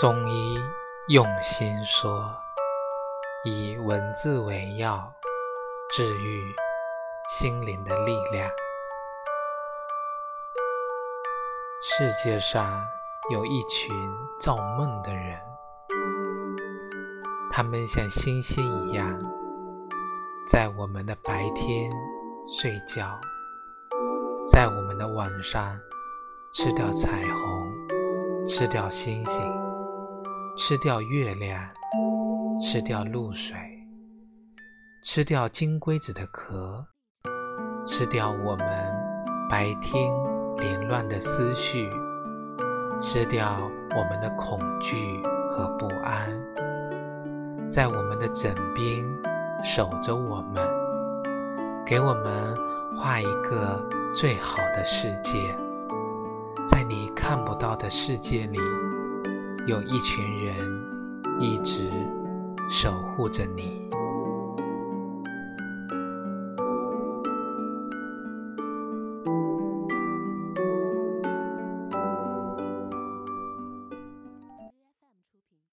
中医用心说，以文字为药，治愈心灵的力量。世界上有一群造梦的人，他们像星星一样，在我们的白天睡觉，在我们的晚上吃掉彩虹，吃掉星星。吃掉月亮，吃掉露水，吃掉金龟子的壳，吃掉我们白天凌乱的思绪，吃掉我们的恐惧和不安，在我们的枕边守着我们，给我们画一个最好的世界，在你看不到的世界里。有一群人一直守护着你。